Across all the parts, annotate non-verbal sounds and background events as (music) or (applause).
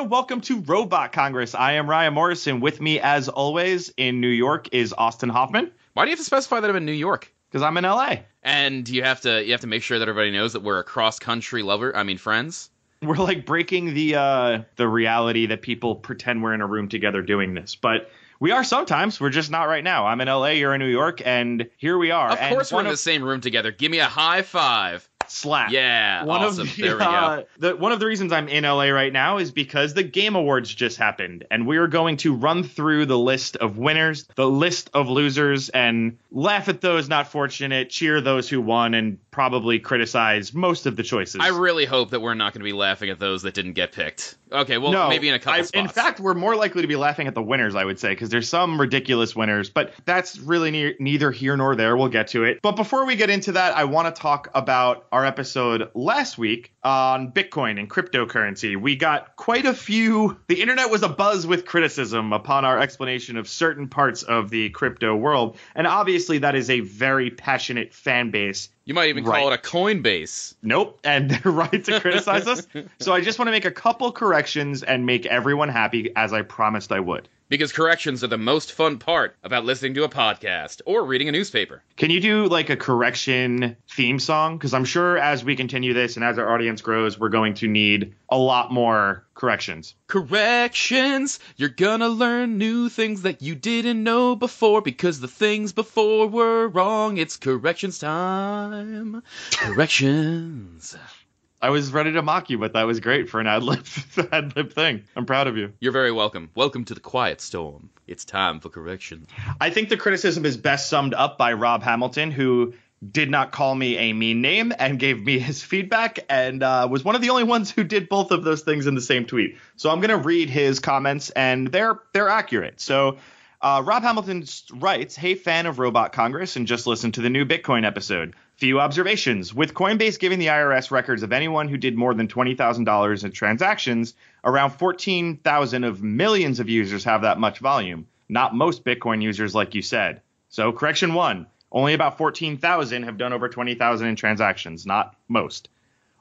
Hello welcome to Robot Congress. I am Ryan Morrison. With me, as always, in New York is Austin Hoffman Why do you have to specify that I'm in New York? because I'm in LA. And you have to you have to make sure that everybody knows that we're a cross country lover. I mean friends. We're like breaking the uh, the reality that people pretend we're in a room together doing this, but we are sometimes. We're just not right now. I'm in LA. You're in New York, and here we are. Of And course we're in the same room together. Give me a high five. Slap. Yeah, One awesome. of the, there we go. uh, the one of the reasons I'm in LA right now is because the Game Awards just happened, and we are going to run through the list of winners, the list of losers, and laugh at those not fortunate, cheer those who won, and probably criticize most of the choices. I really hope that we're not going to be laughing at those that didn't get picked. Okay, well, no, maybe in a couple I- spots. In fact, we're more likely to be laughing at the winners, I would say, because there's some ridiculous winners, but that's really ne- neither here nor there. We'll get to it. But before we get into that, I want to talk about our episode last week on Bitcoin and cryptocurrency. We got quite a few. The internet was abuzz with criticism upon our explanation of certain parts of the crypto world, and obviously that is a very passionate fan base you might even Right. call it a Coinbase. Nope, and (laughs) they're right to criticize us. (laughs) So I just want to make a couple corrections and make everyone happy as I promised I would. Because corrections are the most fun part about listening to a podcast or reading a newspaper. Can you do like a correction theme song? Because I'm sure as we continue this and as our audience grows, we're going to need a lot more corrections. Corrections! You're gonna learn new things that you didn't know before because the things before were wrong. It's corrections time. Corrections. I was ready to mock you, but that was great for an ad lib (laughs) ad lib thing. I'm proud of you. You're very welcome. Welcome to the quiet storm. It's time for correction. I think the criticism is best summed up by Rob Hamilton, who did not call me a mean name and gave me his feedback and uh, was one of the only ones who did both of those things in the same tweet. So I'm going to read his comments and they're they're accurate. So uh, Rob Hamilton writes, "Hey, fan of Robot Congress, and just listen to the new Bitcoin episode. Few observations. With Coinbase giving the IRS records of anyone who did more than twenty thousand dollars in transactions, around fourteen thousand of millions of users have that much volume. Not most Bitcoin users, like you said. So correction one: only about fourteen thousand have done over twenty thousand in transactions. Not most."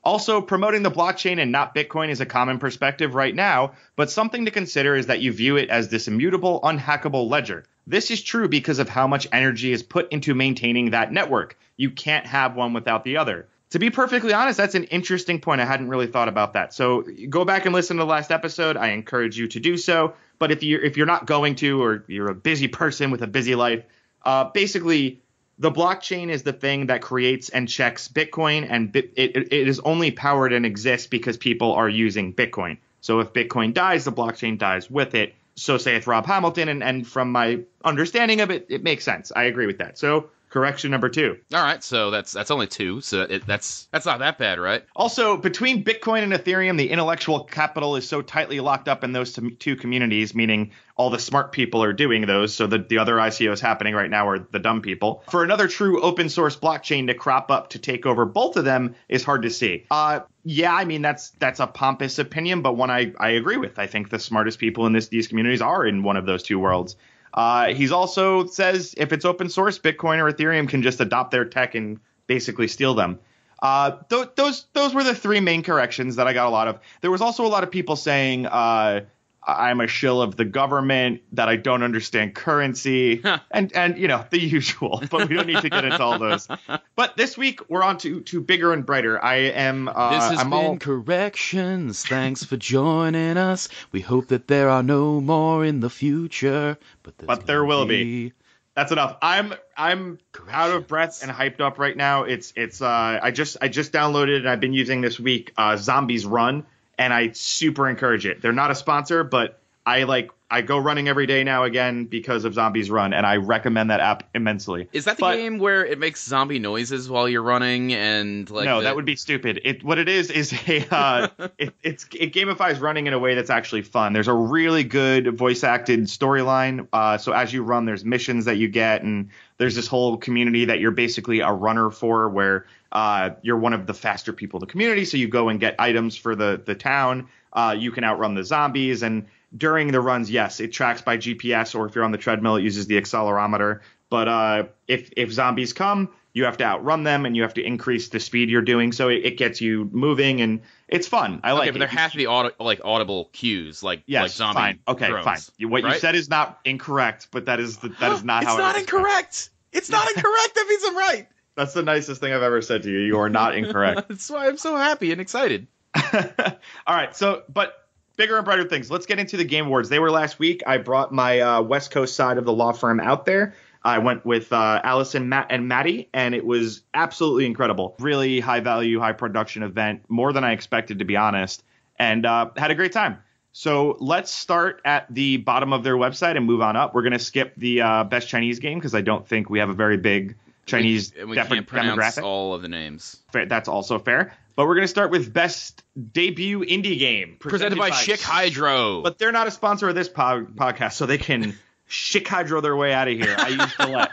Also, promoting the blockchain and not Bitcoin is a common perspective right now, but something to consider is that you view it as this immutable, unhackable ledger. This is true because of how much energy is put into maintaining that network. You can't have one without the other. To be perfectly honest, that's an interesting point. I hadn't really thought about that. So go back and listen to the last episode. I encourage you to do so. But if you're if you're not going to, or you're a busy person with a busy life, uh, basically the blockchain is the thing that creates and checks Bitcoin, and it, it is only powered and exists because people are using Bitcoin. So if Bitcoin dies, the blockchain dies with it. So saith Rob Hamilton, and, and from my understanding of it, it makes sense. I agree with that. So correction number two. All right, so that's that's only two, so it, that's that's not that bad, right? Also, between Bitcoin and Ethereum, the intellectual capital is so tightly locked up in those two communities, meaning all the smart people are doing those. So the, the other ICOs happening right now are the dumb people. For another true open source blockchain to crop up to take over both of them is hard to see. Uh, yeah, I mean that's that's a pompous opinion, but one I, I agree with. I think the smartest people in this these communities are in one of those two worlds. Uh, he's also says if it's open source, Bitcoin or Ethereum can just adopt their tech and basically steal them. Uh, th- those those were the three main corrections that I got a lot of. There was also a lot of people saying uh, I'm a shill of the government, that I don't understand currency, and and you know the usual. (laughs) But we don't need to get into all those. (laughs) But this week we're on to to bigger and brighter. I am. Uh, This has I'm been all, corrections. Thanks for joining us. We hope that there are no more in the future, but But there gonna will be. That's enough. I'm I'm out of breath and hyped up right now. It's it's uh I just I just downloaded and I've been using this week uh Zombies Run and I super encourage it. They're not a sponsor, but I like I go running every day now again because of Zombies Run, and I recommend that app immensely. Is that the But- game where it makes zombie noises while you're running and like no, the- that would be stupid. It what it is is a uh, (laughs) it, it's it gamifies running in a way that's actually fun. There's a really good voice acted storyline. Uh, so as you run, there's missions that you get, and there's this whole community that you're basically a runner for, where uh, you're one of the faster people in the community. So you go and get items for the the town. Uh, you can outrun the zombies, and during the runs, yes, it tracks by GPS, or if you're on the treadmill, it uses the accelerometer. But uh, if if zombies come, you have to outrun them, and you have to increase the speed you're doing. So it, it gets you moving, and it's fun. I Okay, like but it. there have to be audi- like audible cues, like Yes, like zombie. fine. Okay, drones, fine. You- What you said is not incorrect, but that is the, that is not (gasps) it's how. not it is. incorrect. It's not (laughs) incorrect. That means I'm right. That's the nicest thing I've ever said to you. You are not incorrect. (laughs) That's why I'm so happy and excited. (laughs) All right, so but bigger and brighter things. Let's get into the game awards. They were last week. I brought my uh, West Coast side of the law firm out there. I went with uh, Allison, Matt, and Maddie, and it was absolutely incredible. Really high value, high production event, more than I expected to be honest, and uh, had a great time. So let's start at the bottom of their website and move on up. We're gonna skip the uh, best Chinese game because I don't think we have a very big Chinese and we def- can't pronounce demographic. all of the names. Fair- That's also fair. But we're going to start with best debut indie game Presented by Schick Hydro. But they're not a sponsor of this pod- podcast, so they can Schick Hydro their way out of here. I use Gillette.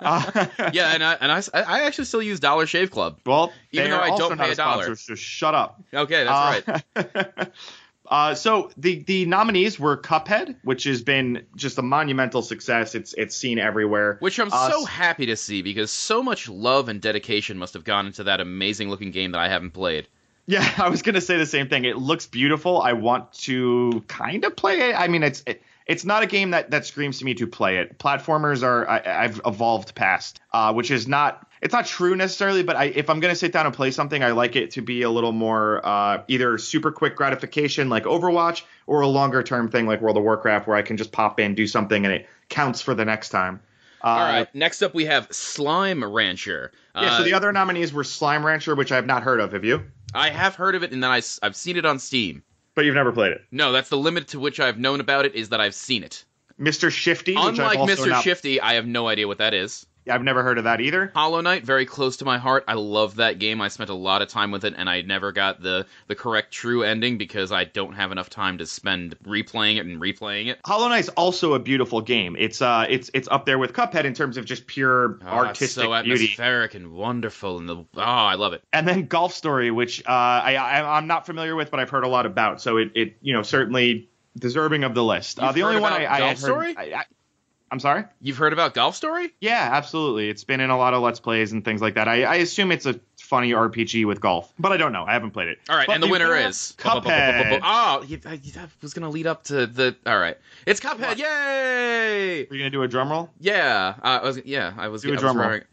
Uh, yeah, and I and I, I actually still use Dollar Shave Club. well, Even though I don't pay a dollar. so shut up. Okay, that's right. right. (laughs) Uh, so the the nominees were Cuphead, which has been just a monumental success. It's it's seen everywhere. Which I'm Uh, so happy to see because so much love and dedication must have gone into that amazing looking game that I haven't played. Yeah, (laughs) I was gonna say the same thing. It looks beautiful. I want to kind of play it. I mean, it's it, it's not a game that that screams to me to play it. Platformers are I, I've evolved past, uh, which is not it's not true necessarily. But I, if I'm gonna sit down and play something, I like it to be a little more uh, either super quick gratification like Overwatch or a longer term thing like World of Warcraft where I can just pop in, do something, and it counts for the next time. Uh, All right, next up we have Slime Rancher. Yeah. so Uh, the other nominees were Slime Rancher, which I have not heard of. Have you? I have heard of it and then I, I, have seen it on Steam. But you've never played it. No, that's the limit to which I've known about it is that I've seen it. Mr. Shifty, Unlike Mr. not Shifty, I have no idea what that is. I've never heard of that either. Hollow Knight, very close to my heart. I love that game. I spent a lot of time with it, and I never got the the correct true ending because I don't have enough time to spend replaying it and replaying it. Hollow Knight's also a beautiful game. It's uh, it's it's up there with Cuphead in terms of just pure Oh, artistic it's so beauty. atmospheric and wonderful, and the oh, I love it. And then Golf Story, which uh, I, I I'm not familiar with, but I've heard a lot about. So it it you know certainly deserving of the list. Uh, the only one I, I Golf had heard- Story? I, I, I'm sorry. You've heard about Golf Story? Yeah, absolutely. It's been in a lot of Let's Plays and things like that. I, I assume it's a funny RPG with golf, but I don't know. I haven't played it. All right, But and the winner is Cuphead. Oh, he- I I was gonna lead up to the. All right, it's Cuphead! Yay! Are you gonna do a drum roll? Yeah, uh, I was. Yeah, I was. Do a I was drum roll. remembering-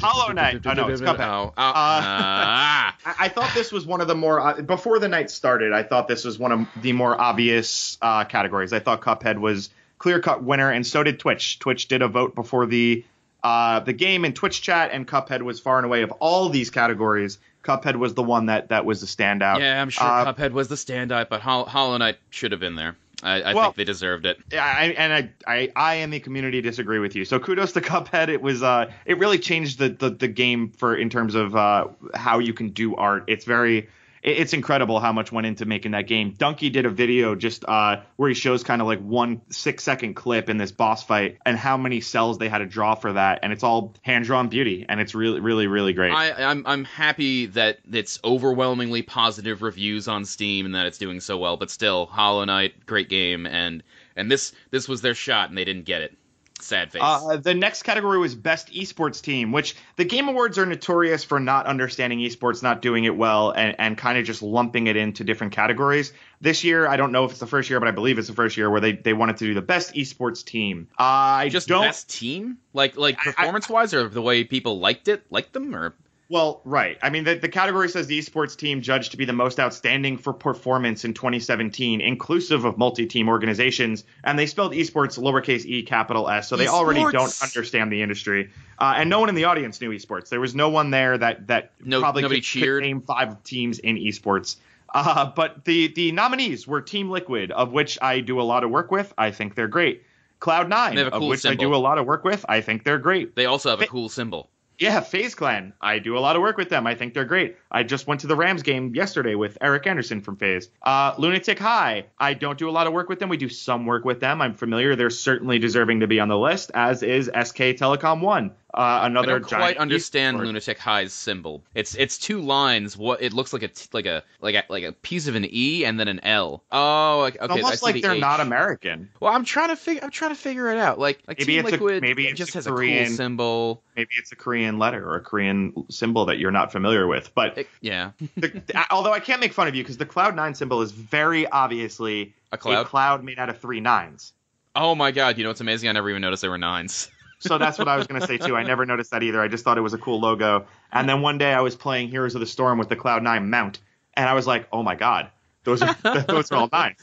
Hollow Knight. Oh, no, it's Cuphead. Oh, oh, Uh, ah. I, thought this was one of the more uh, before the night started. I thought this was one of the more obvious uh, categories. I thought Cuphead was clear cut winner, and so did Twitch. Twitch did a vote before the uh, the game in Twitch chat, and Cuphead was far and away of all these categories. Cuphead was the one that that was the standout. Yeah, I'm sure Uh, Cuphead was the standout, but Hol- Hollow Knight should have been there. I, I Well- think they deserved it. I, and I, I, I and the community disagree with you. So kudos to Cuphead. It was, uh, it really changed the, the, the game for in terms of uh, how you can do art. It's very, it's incredible how much went into making that game. Dunkey did a video just uh, where he shows kind of like one six second clip in this boss fight and how many cells they had to draw for that, and it's all hand drawn beauty, and it's really, really, really great. I, I'm I'm happy that it's overwhelmingly positive reviews on Steam and that it's doing so well. But still, Hollow Knight, great game, and and this this was their shot and they didn't get it. Sad face. Uh, the next category was best esports team, which the Game Awards are notorious for not understanding esports, not doing it well, and, and kind of just lumping it into different categories. This year, I don't know if it's the first year, but I believe it's the first year where they, they wanted to do the best esports team. I Just don't. best team, like like performance wise, or the way people liked it, liked them, or Well, right. I mean, the, the category says the esports team judged to be the most outstanding for performance in 2017, inclusive of multi-team organizations, and they spelled esports lowercase e, capital S, so they already don't understand the industry. Uh, and no one in the audience knew esports. There was no one there that that No- probably could, could cheered? name five teams in esports. Uh, but the the nominees were Team Liquid, of which I do a lot of work with. I think they're great. Cloud Nine, a of cool which I do a lot of work with. I think they're great. They also have a cool symbol. Yeah, FaZe Clan. I do a lot of work with them. I think they're great. I just went to the Rams game yesterday with Eric Anderson from FaZe. Uh, Lunatic-Hai. I don't do a lot of work with them. We do some work with them. I'm familiar. They're certainly deserving to be on the list, as is SK Telecom One. Uh, I another don't giant quite understand. Lunatic-Hai's symbol. It's it's two lines. What it looks like a t- like a like a like a piece of an E and then an L. Oh, okay. It's almost like the they're H. not American. Well, I'm trying to figure. I'm trying to figure it out. Like like Maybe Team it's a- Liquid maybe it's just a has Korean- a cool symbol. Maybe it's a Korean letter or a Korean symbol that you're not familiar with. But It- yeah, (laughs) the, although I can't make fun of you because the Cloud Nine symbol is very obviously a cloud. a cloud made out of three nines. oh my god! You know what's amazing? I never even noticed there were nines. So that's what I was going to say too. I never noticed that either. I just thought it was a cool logo. And then one day I was playing Heroes of the Storm with the Cloud Nine mount, and I was like, oh my god, those are (laughs) those are all nines.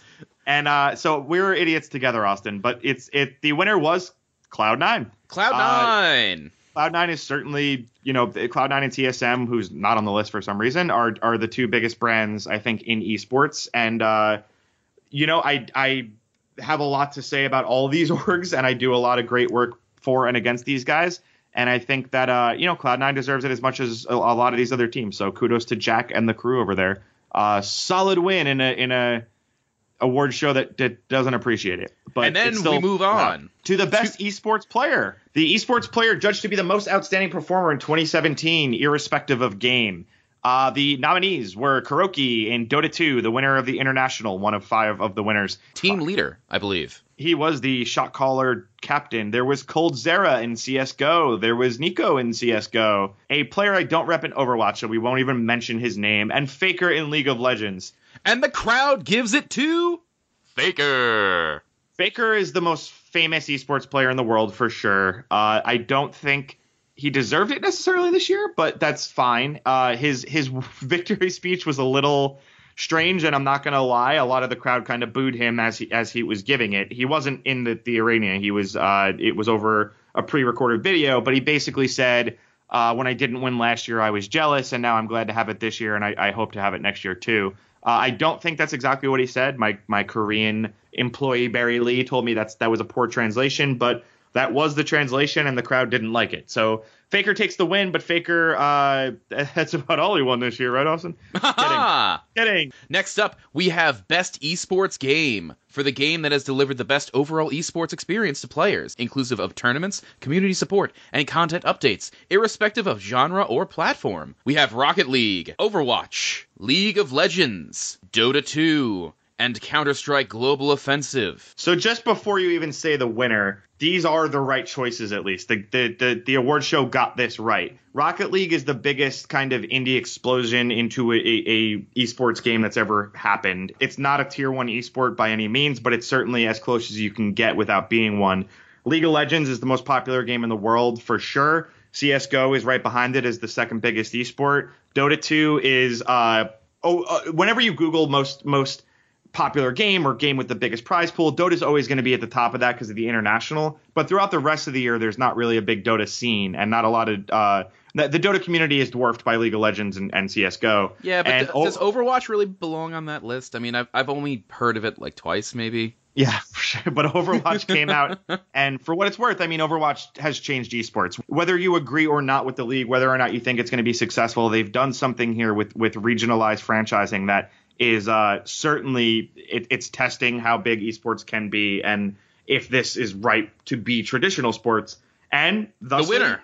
And uh, so we were idiots together, Austin. But it's it. The winner was Cloud Nine. Cloud Uh, nine. Cloud Nine is certainly, you know, Cloud Nine and TSM, who's not on the list for some reason, are are the two biggest brands I think in esports. And uh, you know, I I have a lot to say about all these (laughs) orgs, and I do a lot of great work for and against these guys. And I think that uh, you know, Cloud Nine deserves it as much as a, a lot of these other teams. So kudos to Jack and the crew over there. Uh, solid win in a in a award show that, that doesn't appreciate it. But And then still we move on. to the best esports player. The esports player judged to be the most outstanding performer in 2017, irrespective of game. Uh, the nominees were KuroKy in Dota 2, the winner of the international, one of five of the winners. Team leader, I believe. He was the shot caller captain. There was coldzera in CSGO. There was NiKo in CSGO. A player I don't rep in Overwatch, so we won't even mention his name. And Faker in League of Legends. And the crowd gives it to Faker. Faker is the most famous esports player in the world for sure. Uh, I don't think he deserved it necessarily this year, but that's fine. Uh, his his (laughs) victory speech was a little strange, and I'm not gonna lie. A lot of the crowd kind of booed him as he as he was giving it. He wasn't in the, the arena. He was uh, it was over a pre-recorded video, but he basically said. Uh, when I didn't win last year, I was jealous, and now I'm glad to have it this year, and I, I hope to have it next year too. Uh, I don't think that's exactly what he said. My my Korean employee Barry Lee told me that's that was a poor translation, but that was the translation, and the crowd didn't like it. So Faker takes the win, but Faker uh, (laughs) that's about all he won this year, right, Austin? (laughs) Ha! Kidding. Next up, we have Best Esports Game for the game that has delivered the best overall esports experience to players, inclusive of tournaments, community support, and content updates, irrespective of genre or platform. We have Rocket League, Overwatch, League of Legends, Dota 2, and Counter Strike Global Offensive. So just before you even say the winner, these are the right choices at least. The the the, the award show got this right. Rocket League is the biggest kind of indie explosion into a, a, a esports game that's ever happened. It's not a tier one esport by any means, but it's certainly as close as you can get without being one. League of Legends is the most popular game in the world for sure. CS:GO is right behind it as the second biggest esport. Dota 2 is uh oh uh, whenever you Google most most popular game or game with the biggest prize pool, Dota is always going to be at the top of that because of the international. But throughout the rest of the year, there's not really a big Dota scene and not a lot of. Uh, the, the Dota community is dwarfed by League of Legends and, and CS:GO. Yeah, but and, d- oh, does Overwatch really belong on that list? I mean, I've, I've only heard of it like twice, maybe. Yeah, (laughs) for sure. But Overwatch came out, (laughs) and for what it's worth, I mean, Overwatch has changed esports. Whether you agree or not with the league, whether or not you think it's going to be successful, they've done something here with with regionalized franchising that is uh, certainly it, it's testing how big esports can be, and if this is right to be traditional sports. And thus the winner.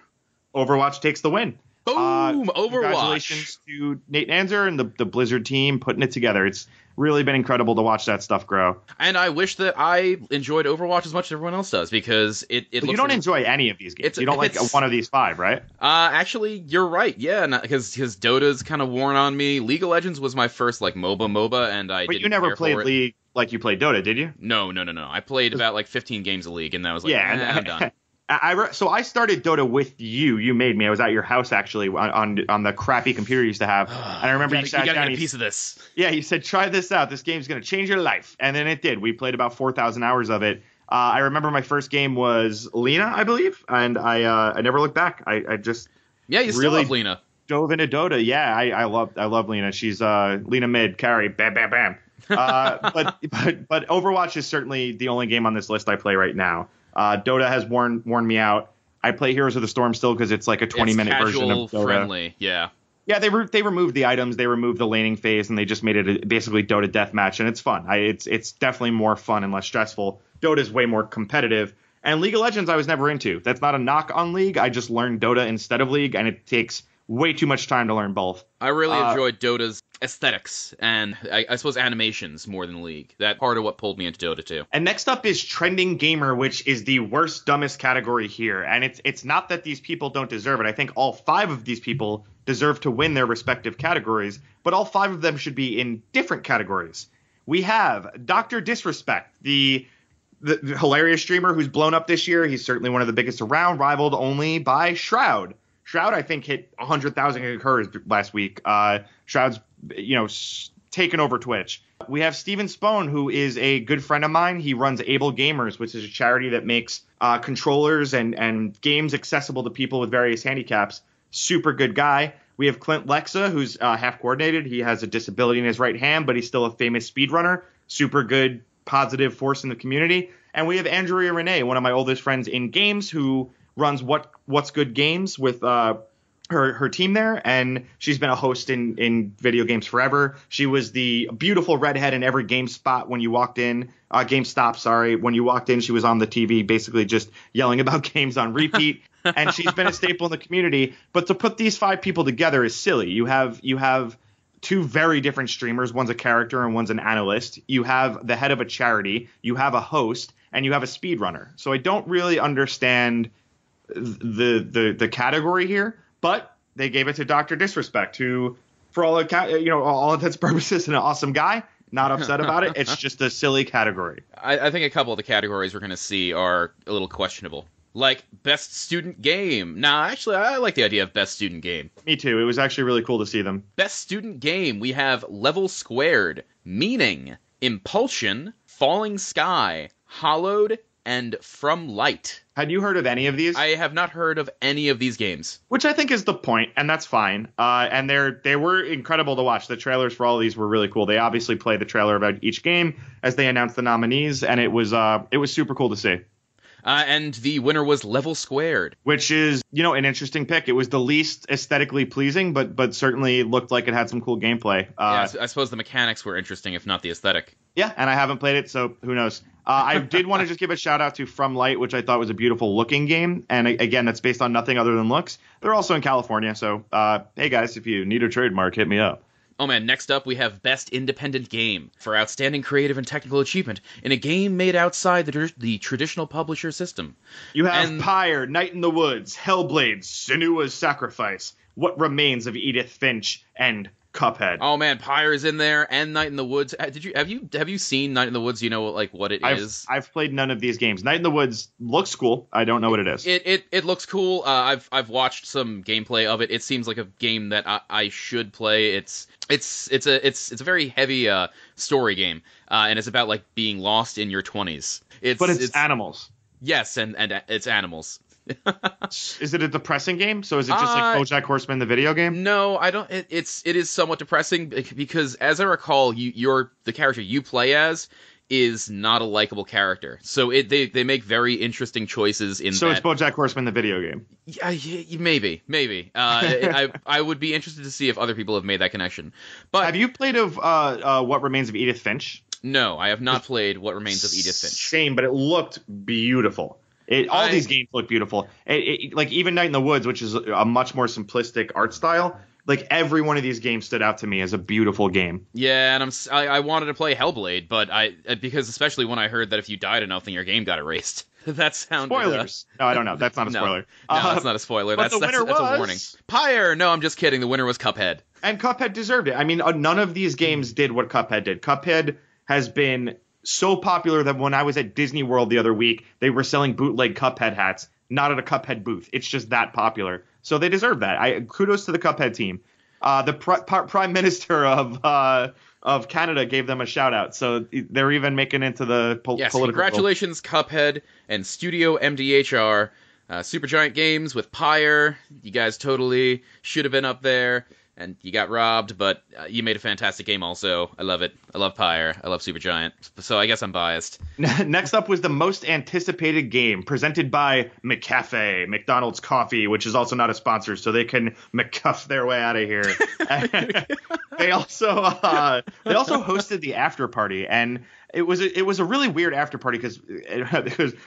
Overwatch takes the win. Boom! Uh, Overwatch. Congratulations to Nate Nanzer and the, the Blizzard team putting it together. It's really been incredible to watch that stuff grow. And I wish that I enjoyed Overwatch as much as everyone else does because it, it you don't like- enjoy any of these games. You don't like one of these five, right? Uh, actually, you're right. Yeah, because because Dota's kind of worn on me. League of Legends was my first like MOBA MOBA, and I But you never played. League like you played Dota, did you? No, no, no, no. I played about like 15 games of League, and that was like, yeah, and- I'm done. (laughs) I, re- so I started Dota with you. You made me. I was at your house actually on on, on the crappy computer you used to have, (gasps) and I remember you, you, sat gotta down. get a piece of this. yeah, you said try this out. This game's gonna change your life, and then it did. We played about four thousand hours of it. Uh, I remember my first game was Lina, I believe, and I uh, I never looked back. I, I just Yeah, you still Really- love Lina. dove into Dota. Yeah, I, I love I love Lina. She's uh Lina mid carry bam bam bam. (laughs) Uh, but but but Overwatch is certainly the only game on this list I play right now. Uh, Dota has worn worn me out. I play Heroes of the Storm still because it's like a 20 it's minute version of Dota. friendly. Yeah. Yeah, they re- they removed the items, they removed the laning phase, and they just made it a, basically Dota deathmatch, and it's fun. I, it's it's definitely more fun and less stressful. Dota is way more competitive, and League of Legends I was never into. That's not a knock on League. I just learned Dota instead of League, and it takes way too much time to learn both. I really Uh, enjoyed Dota's aesthetics and I, I suppose animations more than League. That part of what pulled me into Dota too. And next up is trending gamer, which is the worst, dumbest category here. And it's it's not that these people don't deserve it. I think all five of these people deserve to win their respective categories, but all five of them should be in different categories. We have Dr. Disrespect, the the, the hilarious streamer who's blown up this year. He's certainly one of the biggest around, rivaled only by Shroud. Shroud, I think, hit 100,000 concurs last week. Uh, Shroud's, you know, taken over Twitch. We have Steven Spohn, who is a good friend of mine. He runs Able Gamers, which is a charity that makes uh, controllers and, and games accessible to people with various handicaps. Super good guy. We have Clint Lexa, who's uh, half coordinated. He has a disability in his right hand, but he's still a famous speedrunner. Super good, positive force in the community. And we have Andrea Rene, one of my oldest friends in games, who runs what What's Good Games with uh, her her team there, and she's been a host in in video games forever. She was the beautiful redhead in every game spot when you walked in. Uh, GameStop, sorry, when you walked in, she was on the TV, basically just yelling about (laughs) games on repeat. (laughs) and she's been a staple in the community. But to put these five people together is silly. You have you have two very different streamers. One's a character and one's an analyst. You have the head of a charity. You have a host, and you have a speedrunner. So I don't really understand the the the category here, but they gave it to Doctor Disrespect, who, for all account, you know, all intents purposes, an awesome guy. Not upset about it. It's just a silly category. I, I think a couple of the categories we're going to see are a little questionable. Like best student game. Nah, actually, I like the idea of best student game. Me too. It was actually really cool to see them. Best student game, we have Level Squared, Meaning, Impulsion, Falling Sky, Hollowed, and From Light. Had you heard of any of these? I have not heard of any of these games. Which I think is the point, and that's fine. Uh, and they're they were incredible to watch. The trailers for all of these were really cool. They obviously play the trailer about each game as they announce the nominees, and it was uh, it was super cool to see. Uh, and the winner was Level Squared. Which is you know an interesting pick. It was the least aesthetically pleasing, but but certainly looked like it had some cool gameplay. Yeah, I Uh, s- I suppose the mechanics were interesting, if not the aesthetic. yeah, and I haven't played it, so who knows. Uh, I (laughs) did want to just give a shout out to From Light, which I thought was a beautiful looking game, and again, that's based on nothing other than looks. They're also in California, so uh, hey guys, if you need a trademark, hit me up. Oh man, next up we have Best Independent Game for outstanding creative and technical achievement in a game made outside the, tr- the traditional publisher system. You have And- Pyre, Night in the Woods, Hellblade, Senua's Sacrifice, What Remains of Edith Finch, and Cuphead. Oh man, Pyre is in there, and Night in the Woods. Uh, Did you have you have you seen Night in the Woods? You know like what it is? I've, I've played none of these games. Night in the Woods looks cool. I don't know what it is. It, it it looks cool. Uh, I've I've watched some gameplay of it. It seems like a game that I, I should play. It's it's it's a it's it's a very heavy uh, story game, uh, and it's about like being lost in your twenties. It's but it's, animals. yes, and and it's animals. (laughs) Is it a depressing game? So is it just Uh, like BoJack Horseman, the video game? No, I don't. It, it's it is somewhat depressing because, as I recall, you you're the character you play as is not a likable character. So it they they make very interesting choices in So that. it's BoJack Horseman, the video game. Yeah, maybe, maybe. Uh, (laughs) I I would be interested to see if other people have made that connection. But Have you played of uh, uh, What Remains of Edith Finch? no, I have not played What Remains of Edith Finch. Same, but it looked beautiful. It, all I- these games look beautiful. It, it, like even Night in the Woods, which is a much more simplistic art style. Like every one of these games stood out to me as a beautiful game. Yeah, and I'm I, I wanted to play Hellblade, but I uh, because especially when I heard that if you died enough, then your game got erased. (laughs) that sounded uh, Spoilers. No, I don't know. That's not a (laughs) spoiler. No, Uh, that's not a spoiler. but That's the that's, winner that's a was- warning. Pyre. No, I'm just kidding. The winner was Cuphead. And Cuphead deserved it. I mean, uh, none of these games did what Cuphead did. Cuphead has been so popular that when I was at Disney World the other week, they were selling bootleg Cuphead hats, not at a Cuphead booth. It's just that popular. So they deserve that. I kudos to the Cuphead team. Uh, the pri- pri- prime minister (laughs) of uh, of Canada gave them a shout out, so they're even making into the po- Yes, political. congratulations, Cuphead and Studio MDHR. Uh, Supergiant Games with Pyre. You guys totally should have been up there, and you got robbed, but uh, you made a fantastic game also. I love it. I love Pyre. I love Supergiant. So I guess I'm biased. (laughs) Next up was the most anticipated game presented by McCafe, McDonald's Coffee, which is also not a sponsor, so they can McCuff their way out of here. (laughs) (laughs) they also uh, they also hosted the after party, and it was a, it was a really weird after party because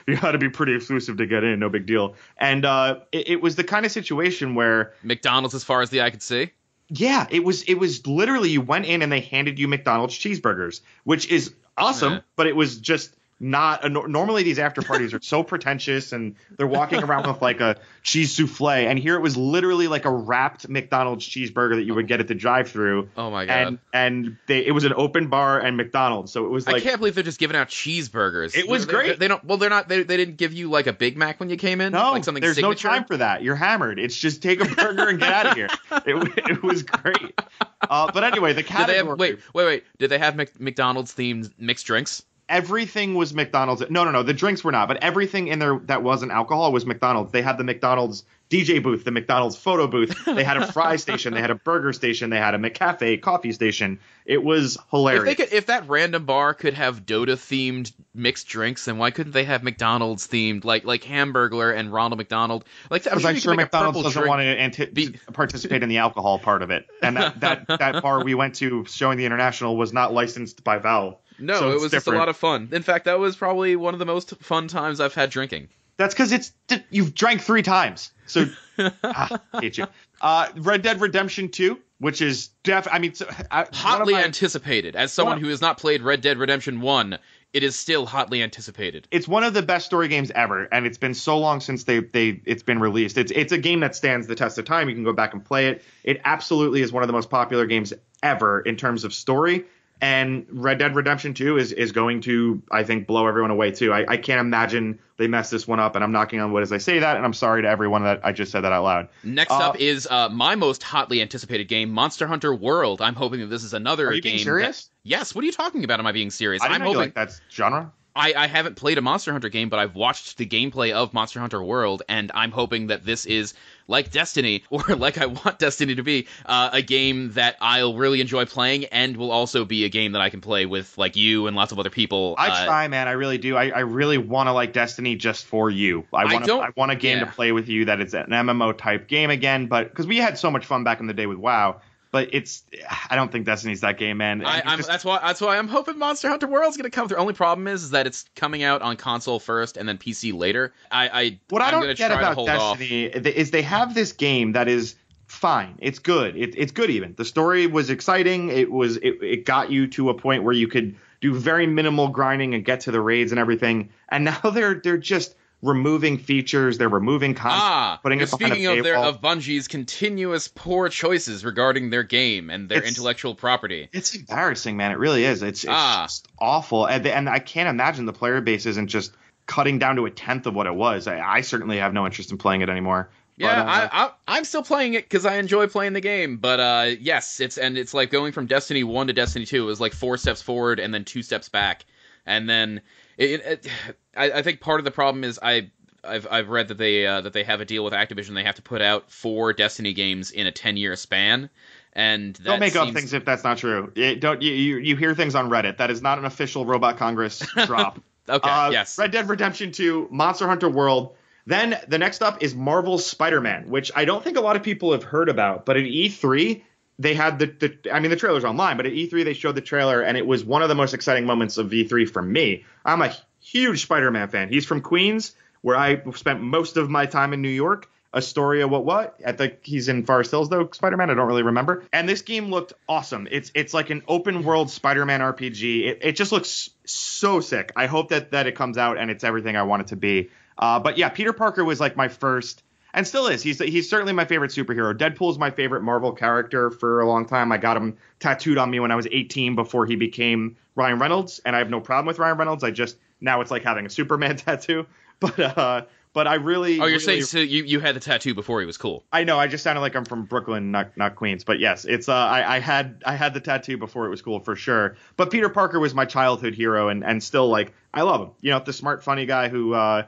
you had to be pretty exclusive to get in, no big deal. And uh, it, it was the kind of situation where McDonald's, as far as the eye could see. Yeah, it was it was literally you went in and they handed you McDonald's cheeseburgers, which is awesome, Yeah. but it was just not a, normally these after parties are so pretentious and they're walking around with like a cheese souffle and here it was literally like a wrapped McDonald's cheeseburger that you would get at the drive-through. Oh my god. And and they it was an open bar and McDonald's, so it was like I can't believe they're just giving out cheeseburgers. It was They- great. They, don't. Well, they're not. They, they didn't give you like a Big Mac when you came in. No, like something there's signature? no time for that. You're hammered. It's just take a burger and get out of here. (laughs) It, it was great. Uh, but anyway, the category. they have? Wait, wait, wait. Did they have Mc, McDonald's themed mixed drinks? Everything was McDonald's. No, no, no. The drinks were not, but everything in there that wasn't alcohol was McDonald's. They had the McDonald's DJ booth, the McDonald's photo booth. They had a fry (laughs) station. They had a burger station. They had a McCafe coffee station. It was If hilarious. they could, if that random bar could have Dota themed mixed drinks, then why couldn't they have McDonald's themed like like Hamburglar and Ronald McDonald? Like I'm sure, I'm sure could make a McDonald's doesn't drink. want to anti- Be- participate in the alcohol part of it, and that, that that bar we went to showing the international was not licensed by Valve. No, So it it's was just a lot of fun. In fact, that was probably one of the most fun times I've had drinking. That's because it's you've drank three times. So (laughs) ah, hate you. Uh, Red Dead Redemption Two, which is def. I mean, so, I, Hotly my- anticipated. As someone who has not played Red Dead Redemption 1, it is still hotly anticipated. it's one of the best story games ever, and it's been so long since they they it's been released. It's it's a game that stands the test of time. You can go back and play it. It absolutely is one of the most popular games ever in terms of story. And Red Dead Redemption 2 is is going to I think blow everyone away too. I, I can't imagine they mess this one up, and I'm knocking on wood as I say that, and I'm sorry to everyone that I just said that out loud. Next Uh, up is uh, my most hotly anticipated game, Monster Hunter World. I'm hoping that this is another Are you game. being that- serious? yes. What are you talking about? Am I being serious? I didn't I'm know you hoping. like that genre. I, I haven't played a Monster Hunter game, but I've watched the gameplay of Monster Hunter World, and I'm hoping that this is like Destiny, (laughs) or like I want Destiny to be, uh, a game that I'll really enjoy playing, and will also be a game that I can play with like you and lots of other people. I uh, try, man. I really do. I, I really want to like Destiny just for you. I I want don't- I want a game yeah. to play with you that is an MMO type game again, but because we had so much fun back in the day with WoW. But it's I don't think Destiny's that game, man. I, I'm, just- that's why that's why I'm hoping Monster Hunter World's gonna come through. Only problem is, is that it's coming out on console first and then PC later. I, I what I I'm don't get about hold off. Destiny is they have this game that is fine. It's good. It, it's good even. The story was exciting. It was it, it got you to a point where you could do very minimal grinding and get to the raids and everything. And (laughs) now they're they're just removing features. They're removing content, Ah, putting it behind speaking a of their of Bungie's continuous poor choices regarding their game and their It's- intellectual property. It's embarrassing, man. It really is. It's, it's Ah. just awful, and, and I can't imagine the player base isn't just cutting down to a tenth of what it was. I, I certainly have no interest in playing it anymore. Yeah, But, uh, I, I, I'm still playing it because I enjoy playing the game. But uh, yes, it's and it's like going from Destiny one to Destiny two. It was like four steps forward and then two steps back, and then it. it, I, I think part of the problem is I. I've, I've read that they uh, that they have a deal with Activision. They have to put out four Destiny games in a ten year span, and that don't make up things if that's not true. It, don't you, you you hear things on Reddit? That is not an official Robot Congress (laughs) drop. Okay, Uh, yes, Red Dead Redemption 2, Monster Hunter World. Then the next up is Marvel's Spider-Man, which I don't think a lot of people have heard about, but at E3 they had the, the I mean the trailer's online, but at E3 they showed the trailer and it was one of the most exciting moments of E3 for me. I'm a huge Spider-Man fan. He's from Queens, where I spent most of my time in New York. Astoria, what what? I think he's in Forest Hills though. Spider-Man, I don't really remember. And this game looked awesome. It's it's like an open world Spider-Man RPG. It, it just looks so sick. I hope that that it comes out and it's everything I want it to be. Uh, but yeah, Peter Parker was like my first, and still is. He's he's certainly my favorite superhero. Deadpool's my favorite Marvel character for a long time. I got him tattooed on me when I was 18 before he became Ryan Reynolds, and I have no problem with Ryan Reynolds. I just now it's like having a Superman (laughs) tattoo. But uh, but I really. Oh, you're really- saying so you, you had the tattoo before he was cool. I know. I just sounded like I'm from Brooklyn, not not Queens. But yes, it's uh, I, I had I had the tattoo before it was cool for sure. But Peter Parker was my childhood hero, and and still like I love him. You know, the smart, funny guy who uh,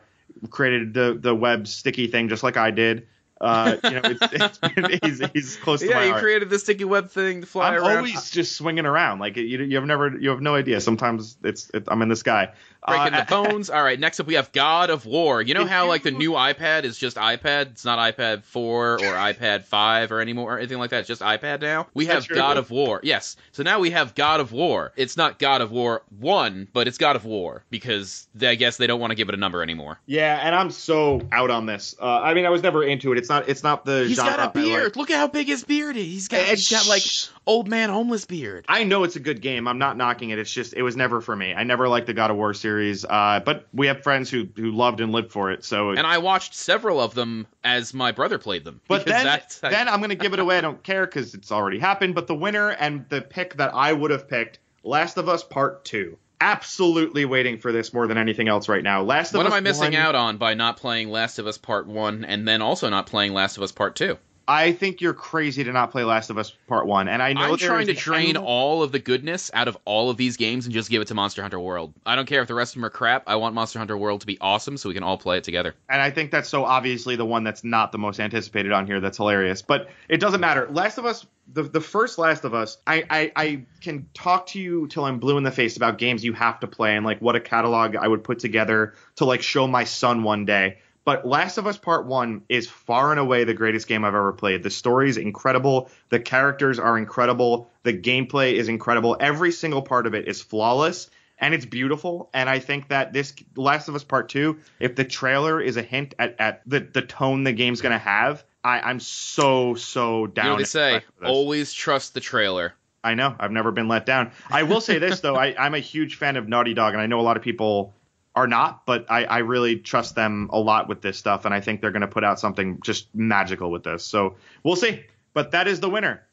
created the the web sticky thing just like I did. Uh, you know, it's, it's (laughs) he's, he's close to yeah, my you created the sticky web thing to fly I'm around. always just swinging around like you. You have never. You have no idea. Sometimes it's. It, I'm in the sky. breaking Uh, the (laughs) bones. All right, next up we have God of War. You know how you- like the new iPad is just iPad. It's not iPad 4 or iPad 5 or anymore or anything like that. It's just iPad now. We Is that have true? God of War. Yes. So now we have God of War. It's not God of War 1, but it's God of War because they, I guess they don't want to give it a number anymore. Yeah, and I'm so out on this. Uh, I mean, I was never into it. It's not. It's not the. He's genre got a I like. beard. Look at how big his beard is. He's got And he's got like old man homeless beard. I know it's a good game. I'm not knocking it. It's just it was never for me. I never liked the God of War series. Uh, but we have friends who who loved and lived for it. So, And I watched several of them as my brother played them. but then that's, then I'm gonna give it away. I don't care because it's already happened. But the winner and the pick that I would have picked, Last of Us Part Two. Absolutely waiting for this more than anything else right now. Last of What Us am I missing 1, out on by not playing Last of Us Part 1 and then also not playing Last of Us Part 2? I think you're crazy to not play Last of Us Part One. And I know I'm trying to drain all of the goodness out of all of these games and just give it to Monster Hunter World. I don't care if the rest of them are crap. I want Monster Hunter World to be awesome so we can all play it together. and I think that's so obviously the one that's not the most anticipated on here. That's hilarious, but it doesn't matter. Last of Us, the the first Last of Us, I, I I can talk to you till I'm blue in the face about games you have to play and like what a catalog I would put together to like show my son one day. But Last of Us Part 1 is far and away the greatest game I've ever played. The story is incredible. The characters are incredible. The gameplay is incredible. Every single part of it is flawless and it's beautiful. And I think that this Last of Us Part 2, if the trailer is a hint at, at the, the tone the game's going to have, I, I'm so, so down. You know they say? Always trust the trailer. I know. I've never been let down. I will say this though. I, I'm a huge fan of Naughty Dog, and I know a lot of people are not, but I, I really trust them a lot with this stuff, and I think they're going to put out something just magical with this. So we'll see. But that is the winner.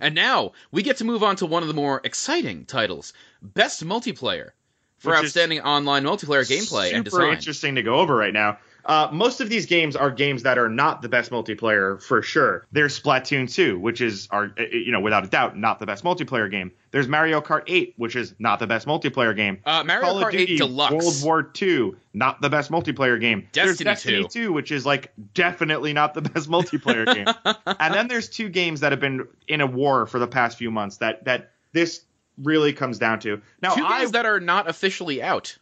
And now we get to move on to one of the more exciting titles Best Multiplayer for Which outstanding online multiplayer gameplay Super and design. interesting to go over right now. Uh, most of these games are games that are not the best multiplayer for sure. There's Splatoon 2, which is, our, uh, you know, without a doubt, not the best multiplayer game. There's Mario Kart 8, which is not the best multiplayer game. Uh, Mario Call Kart of 8 Duty Deluxe. World War II, not the best multiplayer game. there's Destiny Destiny 2. 2, which is like definitely not the (laughs) best multiplayer game. (laughs) and then there's two games that have been in a war for the past few months that that this really comes down to. Now Two I that are not officially out.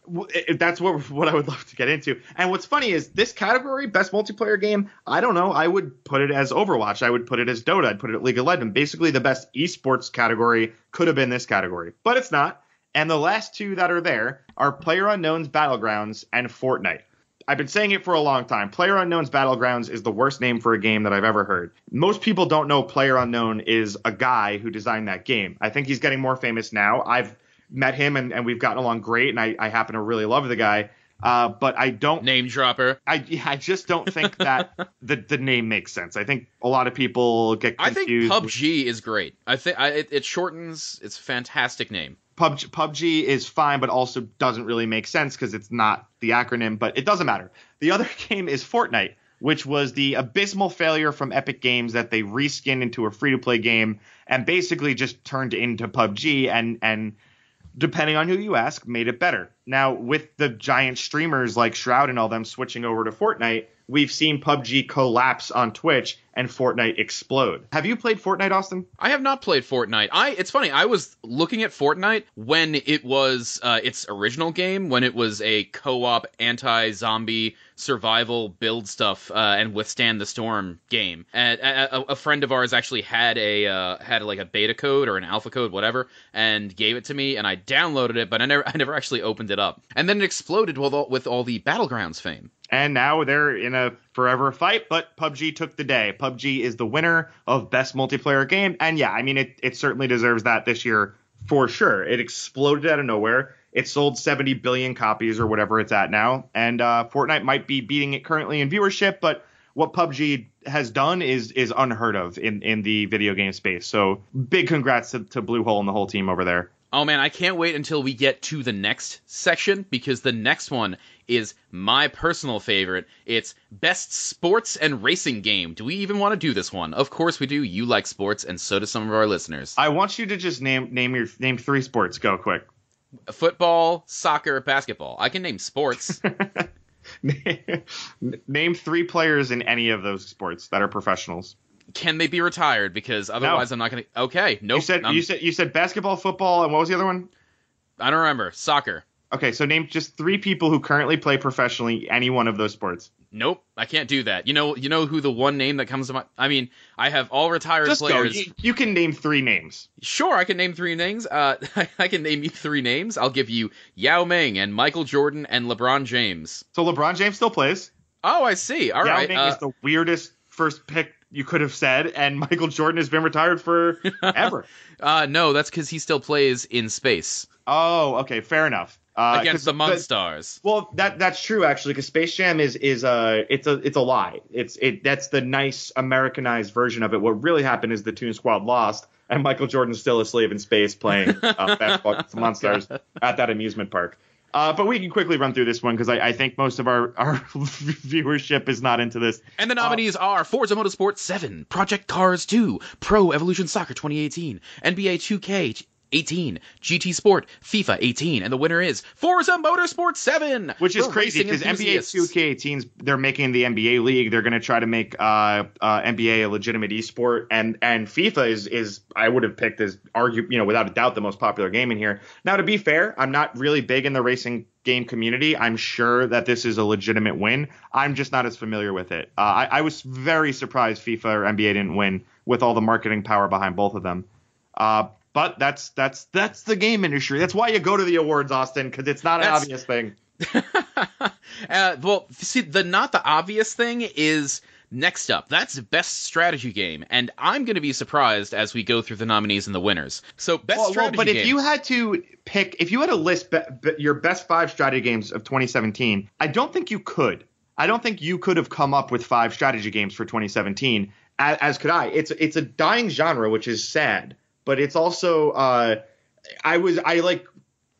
that's what (laughs) what I would love to get into. And what's funny is this category, best multiplayer game. I don't know. I would put it as Overwatch. I would put it as Dota. I'd put it at League of Legends. Basically, the best esports category could have been this category, but it's not. And the last two that are there are Player Unknown's Battlegrounds and Fortnite. I've been saying it for a long time. Player Unknown's Battlegrounds is the worst name for a game that I've ever heard. Most people don't know Player Unknown is a guy who designed that game. I think he's getting more famous now. I've met him and, and we've gotten along great, and I, I happen to really love the guy. Uh, but I don't. Name dropper. I, I just don't think that the, the name makes sense. I think a lot of people get confused. I think. PUBG is great. I think it, it shortens. It's a fantastic name. PUBG, PUBG is fine, but also doesn't really make sense because it's not the acronym, but it doesn't matter. The other (laughs) game is Fortnite, which was the abysmal failure from Epic Games that they reskinned into a free to play game and basically just turned into PUBG and, and depending on who you ask, made it better. Now, with the giant streamers like Shroud and all them switching over to Fortnite, we've seen PUBG collapse on Twitch and Fortnite explode. Have you played Fortnite, Austin? I have not played Fortnite. I it's funny. I was looking at Fortnite when it was uh, its original game, when it was a co-op anti-zombie survival build stuff uh, and withstand the storm game. And a, a, friend of ours actually had a uh, had like a beta code or an alpha code, whatever, and gave it to me, and I downloaded it, but I never (laughs) I never actually opened it up. And then it exploded with all, with all the battlegrounds fame. And now they're in a forever fight, but PUBG took the day. PUBG is the winner of best multiplayer game. And yeah, I mean, it, it certainly deserves that this year for sure. It exploded out of nowhere. It sold 70 billion copies or whatever it's at now. And uh, Fortnite might be beating it currently in viewership, but what PUBG has done is is unheard of in, in the video game space. So big congrats to, to Bluehole and the whole team over there. Oh man, I can't wait until we get to the next section because the next one is my personal favorite. It's best sports and racing game. Do we even want to do this one? Of course we do. You like sports and so do some of our listeners. I want you to just name name your name three sports. Go quick. Football, soccer, basketball. I can name sports. (laughs) Name three players in any of those sports that are professionals. Can they be retired? Because otherwise, I'm not going to. Okay, nope. You said I'm- you said you said basketball, football, and what was the other one? I don't remember. Soccer. Okay, so name just three people who currently play professionally any one of those sports. Nope, I can't do that. You know, you know who the one name that comes to my. I mean, I have all retired Just go. players. You, you can name three names. Sure, I can name three names. Uh, (laughs) I can name you three names. I'll give you Yao Ming and Michael Jordan and LeBron James. So LeBron James still plays. Oh, I see. All Yao right. Ming uh, is the weirdest first pick you could have said, and (laughs) Michael Jordan has been retired for (laughs) ever. uh, no, that's because he still plays in space oh, okay, fair enough. Uh, against the Monstars. Well, that that's true actually, because Space Jam is is a it's a it's a lie. It's it that's the nice Americanized version of it. What really happened is the Toon Squad lost, and Michael Jordan's still a slave in space playing uh, (laughs) basketball against the Monsters at that amusement park. Uh, but we can quickly run through this one because I, I think most of our, our (laughs) viewership is not into this. And the nominees are Forza Motorsport 7, Project Cars 2, Pro Evolution Soccer 2018, NBA 2K 18, GT Sport, FIFA 18, and the winner is Forza Motorsport 7, Which is crazy because NBA 2K18s they're making the NBA league. They're going to try to make uh, uh, NBA a legitimate esport, and and FIFA is is I would have picked as argue you know without a doubt the most popular game in here. Now to be fair, I'm not really big in the racing game community. I'm sure that this is a legitimate win. I'm just not as familiar with it. Uh, I, I was very surprised FIFA or NBA didn't win with all the marketing power behind both of them. Uh, but that's that's that's the game industry. That's why you go to the awards, Austin, because it's not an That's- obvious thing. (laughs) uh, well, see, the not the obvious thing is next up. That's best strategy game, and I'm going to be surprised as we go through the nominees and the winners. So best Well, well, strategy but if you had to pick, if you had to list be, be, your best five strategy games of 2017, I don't think you could. I don't think you could have come up with five strategy games for 2017, as, as could I. It's it's a dying genre, which is sad, but it's also uh, I was I like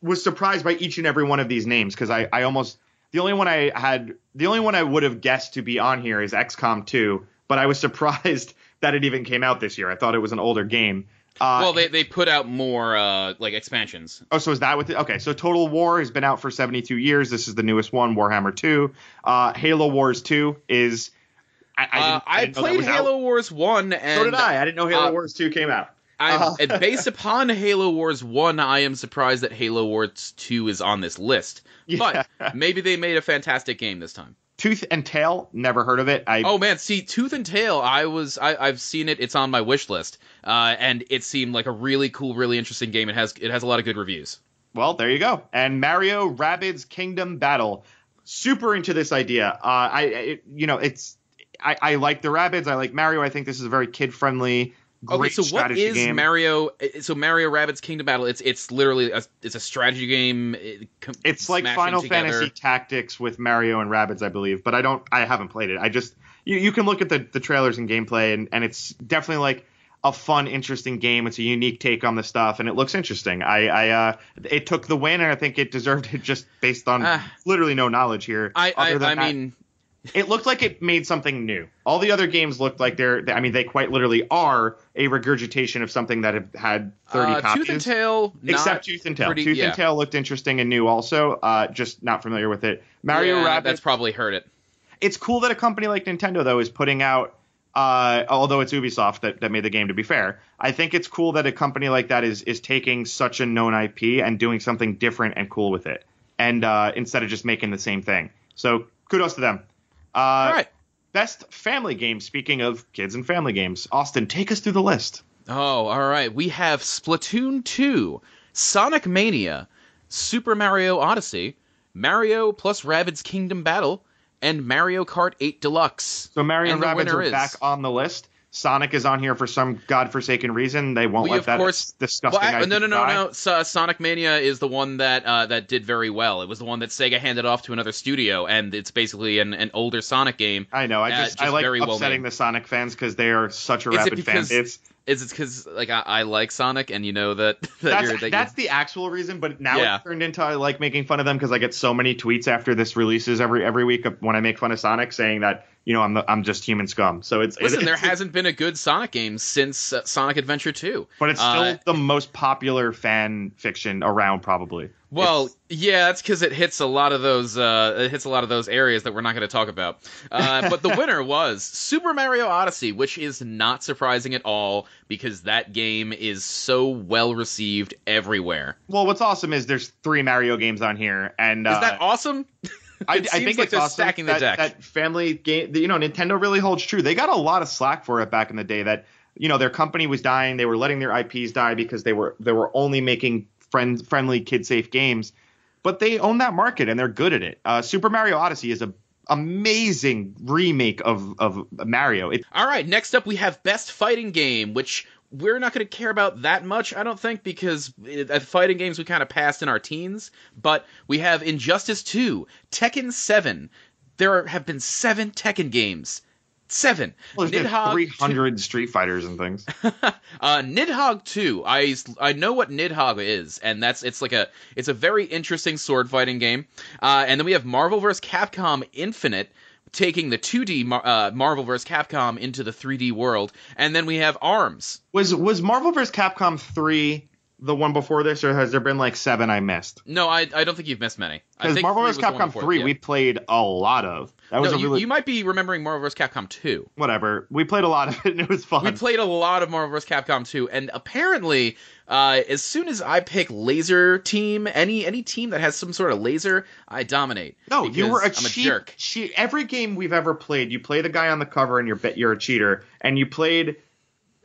was surprised by each and every one of these names because I I almost the only one I had the only one I would have guessed to be on here is XCOM 2, but I was (laughs) surprised that it even came out this year. I thought it was an older game. Uh, well, they, they put out more uh, like expansions. Oh, so is that with The, okay, so Total War has been out for 72 years. This is the newest one, Warhammer 2. Uh, Halo Wars 2 is. I, I, Uh, I I didn't know that played was out. Halo Wars One, and So did I. I didn't know Halo uh, Wars 2 came out. I'm, Uh. and based (laughs) upon Halo Wars 1, I am surprised that Halo Wars 2 is on this list. Yeah. But (laughs) maybe they made a fantastic game this time. Tooth and Tail, never heard of it. I Oh man, see Tooth and Tail, I was I, I've seen it. It's on my wish list, uh, and it seemed like a really cool, really interesting game. It has it has a lot of good reviews. well, there you go. And Mario Rabbids Kingdom Battle, super into this idea. Uh, I, it, you know, it's I, I like the Rabbids. I like Mario. I think this is a very kid friendly. Okay, so what is game. Mario? So Mario Rabbids Kingdom Battle. It's it's literally a, it's a strategy game. It, com- It's like Final together. Fantasy Tactics with Mario and rabbits, I believe. But I don't, I haven't played it. I just, you, you can look at the, the trailers and gameplay, and, and it's definitely like a fun, interesting game. It's a unique take on the stuff, and it looks interesting. I, I, uh, it took the win, and I think it deserved it just based on Ah. literally no knowledge here. I I, other than I mean, it looked like it made something new. All the other games looked like they're, I mean, they quite literally are a regurgitation of something that have had 30 uh, copies. Tooth and Tail. Except Tooth and Tail. pretty- Tooth yeah. and Tail looked interesting and new also. Uh, just not familiar with it. Mario yeah, Rabbit. That's probably hurt it. It's cool that a company like Nintendo though is putting out. Uh, although it's Ubisoft that, that made the game, to be fair, I think it's cool that a company like that is is taking such a known IP and doing something different and cool with it, and uh, instead of just making the same thing. So kudos to them. Uh, All right. Best family game. Speaking of kids and family games, Austin, take us through the list. Oh, all right. We have Splatoon 2, Sonic Mania, Super Mario Odyssey, Mario plus Rabbids Kingdom Battle, and Mario Kart 8 Deluxe. So Mario And and Rabbids are is- back on the list. Sonic is on here for some godforsaken reason. They won't We, let of that course- disgusting Well, I- no, no, no, die. no. So, Sonic Mania is the one that uh, that did very well. It was the one that Sega handed off to another studio, and it's basically an, an older Sonic game. I know. I Uh, just, I like well upsetting made. the Sonic fans because they are such a Is rabid fan base. Is it because like I, I like Sonic, and you know that, (laughs) that That's, you're that that's the actual reason, but now Yeah. it's turned into I like making fun of them because I get so many tweets after this releases every every week when I make fun of Sonic saying that you know I'm the, I'm just human scum. So it's Listen, it- there it's- hasn't been a good Sonic game since uh, Sonic Adventure 2. but it's still Uh, the most popular fan fiction around probably. Well, It's- yeah, that's because it hits a lot of those. Uh, it hits a lot of those areas that we're not going to talk about. Uh, (laughs) but the winner was Super Mario Odyssey, which is not surprising at all because that game is so well received everywhere. well, what's awesome is there's three Mario games on here, and Is uh, that awesome? (laughs) I, I think like it's awesome stacking the that, deck. that family game. You know, Nintendo really holds true. They got a lot of slack for it back in the day. That you know their company was dying. They were letting their IPs die because they were they were only making friend friendly kid safe games. But they own that market and they're good at it. Uh, Super Mario Odyssey is a amazing remake of of Mario. It, All right, next up we have Best Fighting Game, which we're not going to care about that much, I don't think, because uh, fighting games we kind of passed in our teens. But we have Injustice 2, Tekken 7. There have been seven Tekken games. Seven. well, Nidhogg three hundred Street Fighters and things. (laughs) uh, Nidhogg 2. I I know what Nidhogg is, and that's it's like a it's a very interesting sword fighting game. Uh, and then we have Marvel vs. Capcom Infinite taking the 2D Mar- uh, Marvel vs. Capcom into the 3D world, and then we have Arms. Was was Marvel vs. Capcom three the one before this, or has there been like seven I missed? No, I I don't think you've missed many. Because Marvel vs. was the one Capcom three yeah. we played a lot of. That was no, a you, really you might be remembering Marvel vs. Capcom 2. whatever. We played a lot of (laughs) it and it was fun. We played a lot of Marvel vs. Capcom 2, and apparently, uh, as soon as I pick laser team, any any team that has some sort of laser, I dominate. no, you were a I'm cheat, a jerk. cheat. Every game we've ever played, you play the guy on the cover and you're you're a cheater, and you played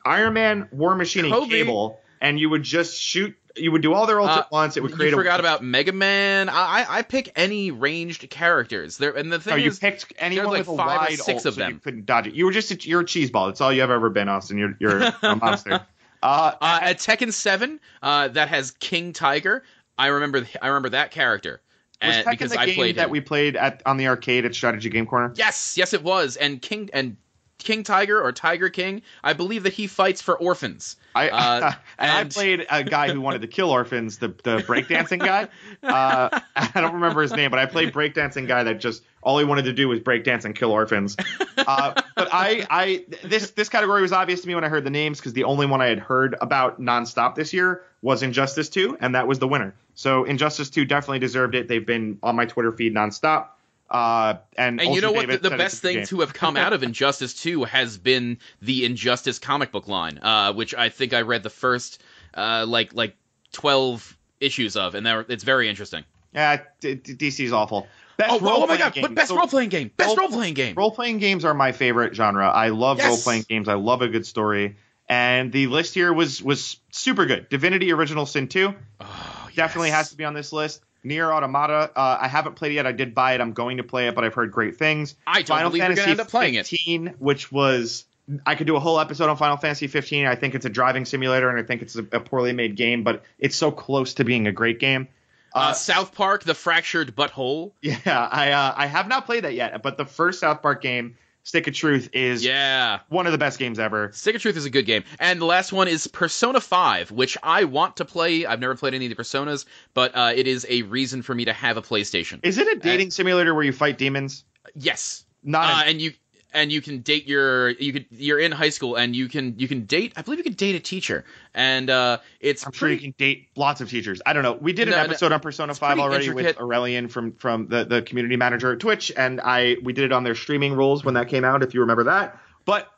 Iron Man, War Machine, and Cable, and you would just shoot. You would do all their ults Uh, at once. It would create. You forgot a, about Mega Man. I, I pick any ranged characters. There and the thing No, you picked anyone like with a five or six ult, of so you couldn't dodge it. You were just a, you're a cheese ball. That's all you have ever been, Austin. You're you're a (laughs) monster. Uh, uh, at Tekken Seven, uh, that has King Tiger. I remember I remember that character. was Tekken because the I game played that him. we played at on the arcade at Strategy Game Corner? Yes, yes, it was. And King and King Tiger or Tiger King, I believe that he fights for orphans. I Uh, (laughs) and, I played a guy who wanted to kill orphans, the the breakdancing guy. (laughs) Uh, I don't remember his name, but I played breakdancing guy that just all he wanted to do was breakdance and kill orphans. (laughs) Uh, but I I this this category was obvious to me when I heard the names because the only one I had heard about nonstop this year was Injustice 2, and that was the winner. So Injustice 2 definitely deserved it. They've been on my Twitter feed nonstop. Uh, and And you know what? The, the best thing game. to have come out of Injustice 2 has been the Injustice comic book line, uh, which I think I read the first uh, like like twelve issues of, and it's very interesting. Yeah, d- d- DC's awful. Best Oh, oh my god! game. But best So- role playing game, best role- playing game. Role playing games are my favorite genre. I love Yes. role playing games. I love a good story. And the list here was was super good. Divinity Original Sin 2 Oh, definitely yes. has to be on this list. NieR Automata, uh, I haven't played it yet. I did buy it. I'm going to play it, but I've heard great things. I don't Final believe you're gonna end up playing it. 15, which was I could do a whole episode on Final Fantasy 15. I think it's a driving simulator, and I think it's a, a poorly made game, but it's so close to being a great game. Uh, South Park: The Fractured Butthole. (laughs) Yeah, I uh, I have not played that yet, but the first South Park game, Stick of Truth, is Yeah. one of the best games ever. Stick of Truth is a good game. And the last one is Persona 5, which I want to play. I've never played any of the Personas, but uh, it is a reason for me to have a PlayStation. Is it a dating simulator where you fight demons? yes. Not Uh, a- and you and you can date your you could you're in high school and you can you can date I believe you can date a teacher and uh it's I'm sure you can date lots of teachers. I don't know. We did an No, no, episode on Persona 5 already intricate. with Aurelian from from the, the community manager at Twitch, and I we did it on their streaming rules when that came out, if you remember that. But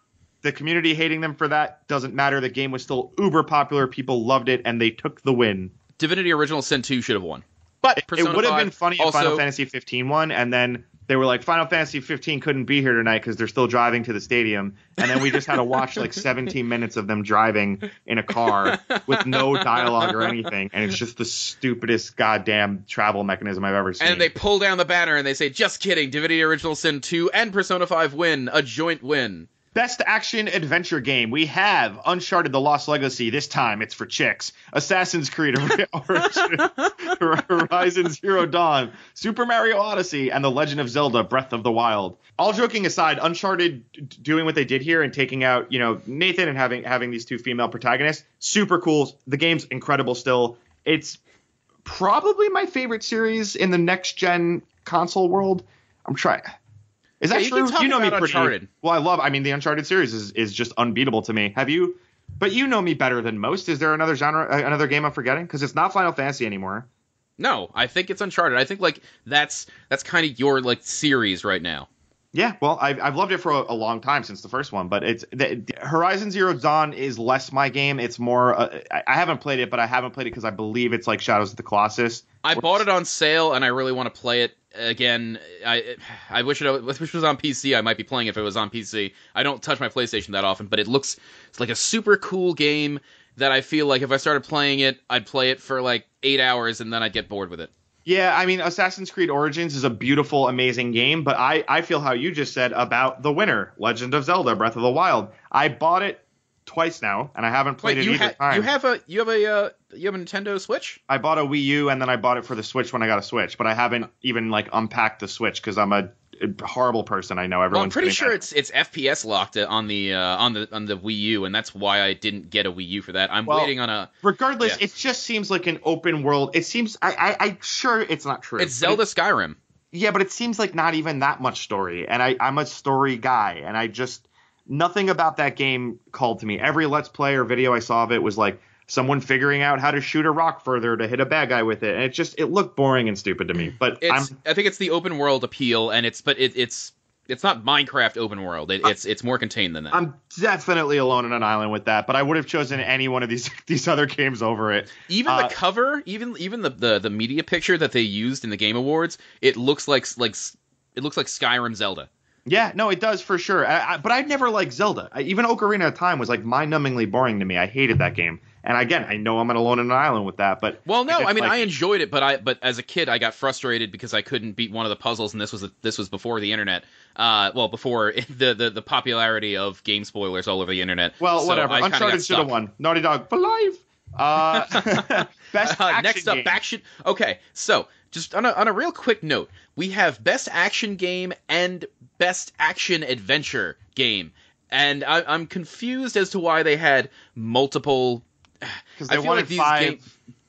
the community hating them for that doesn't matter. The game was still uber popular. People loved it, and they took the win. Divinity Original Sin 2 should have won. But Persona it would have been funny if Final Fantasy 15 won, and then they were like, Final Fantasy 15 couldn't be here tonight because they're still driving to the stadium, and then we just had to watch like (laughs) 17 minutes of them driving in a car with no dialogue or anything, and it's just the stupidest goddamn travel mechanism I've ever seen. and they pull down the banner and they say, "Just kidding! Divinity Original Sin 2 and Persona 5 win, a joint win." Best action adventure game. We have Uncharted: The Lost Legacy. This time it's for chicks. Assassin's Creed (laughs) Horizon Zero Dawn, Super Mario Odyssey, and The Legend of Zelda: Breath of the Wild. All joking aside, Uncharted doing what they did here and taking out, you know, Nathan and having having these two female protagonists, super cool. The game's incredible still. It's probably my favorite series in the next gen console world. I'm trying. Is that Yeah, you true? keep talking know me pretty Uncharted. well. I love. I mean, the Uncharted series is is just unbeatable to me. Have you? But you know me better than most. Is there another genre, uh, another game I'm forgetting? Because it's not Final Fantasy anymore. No, I think it's Uncharted. I think like that's that's kind of your like series right now. Yeah, well, I've, I've loved it for a, a long time since the first one, but it's the, the Horizon Zero Dawn is less my game. It's more. Uh, I, I haven't played it, but I haven't played it because I believe it's like Shadows of the Colossus. I bought it on sale and I really want to play it again. I I wish it wish it was on PC. I might be playing it if it was on PC. I don't touch my PlayStation that often, but it looks it's like a super cool game that I feel like if I started playing it, I'd play it for like eight hours and then I'd get bored with it. Yeah, I mean, Assassin's Creed Origins is a beautiful, amazing game, but I, I feel how you just said about the winner, Legend of Zelda: Breath of the Wild. I bought it twice now, and I haven't played Wait, it either ha- time. you have a you have a uh, you have a Nintendo Switch? I bought a Wii U, and then I bought it for the Switch when I got a Switch, but I haven't even like unpacked the Switch because I'm a, a horrible person. I know Well, everyone's. I'm pretty sure that. it's it's FPS locked on the uh, on the on the Wii U, and that's why I didn't get a Wii U for that. I'm Well, waiting on a. Regardless, Yeah. it just seems like an open world. It seems I, I sure it's not true. It's Zelda it- Skyrim. yeah, but it seems like not even that much story, and I I'm a story guy, and I just nothing about that game called to me. Every Let's Play or video I saw of it was like someone figuring out how to shoot a rock further to hit a bad guy with it, and it just it looked boring and stupid to me. But I think it's the open world appeal, and it's but it, it's it's not Minecraft open world. It, it's it's more contained than that. I'm definitely alone on an island with that, but I would have chosen any one of these (laughs) these other games over it. even uh, the cover, even even the, the the media picture that they used in the Game Awards, it looks like like it looks like Skyrim Zelda. Yeah, no, it does for sure. I, I, but I never liked Zelda. I, even Ocarina of Time was like mind-numbingly boring to me. I hated that game. And again, I know I'm going alone on an island with that, but Well, no, just I mean like- I enjoyed it, but I but as a kid I got frustrated because I couldn't beat one of the puzzles, and this was this was before the internet. Uh, well, before (laughs) the, the the popularity of game spoilers all over the internet. well, So whatever. I Uncharted should have won. Naughty Dog for life. Uh, (laughs) (laughs) best Uh, next up, game. action. Okay, so just on a, on a real quick note, we have best action game and best action adventure game, and I, I'm confused as to why they had multiple. Because they wanted like five. game-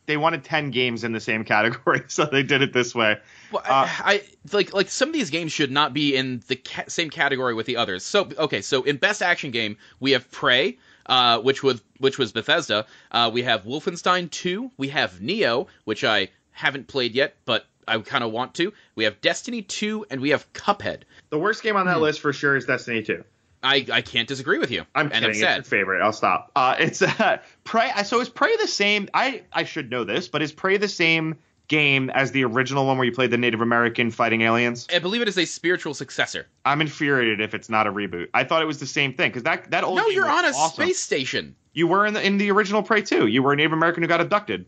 They wanted ten games in the same category, (laughs) so they did it this way. Well, Uh, I, I like like some of these games should not be in the ca- same category with the others. So okay, so in best action game we have Prey, uh, which was which was Bethesda. Uh, we have Wolfenstein 2. We have Nioh, which I haven't played yet, but I kind of want to. We have Destiny 2, and we have Cuphead. The worst game on that list for sure is Destiny 2. I, I can't disagree with you. I'm and kidding. I'm it's your favorite. I'll stop. Uh, it's uh, (laughs) Prey. So is Prey the same? I I should know this, but is Prey the same game as the original one where you played the Native American fighting aliens? I believe it is a spiritual successor. I'm infuriated if it's not a reboot. I thought it was the same thing because that that old No, you're on a awesome. space station. You were in the in the original Prey too. You were a Native American who got abducted.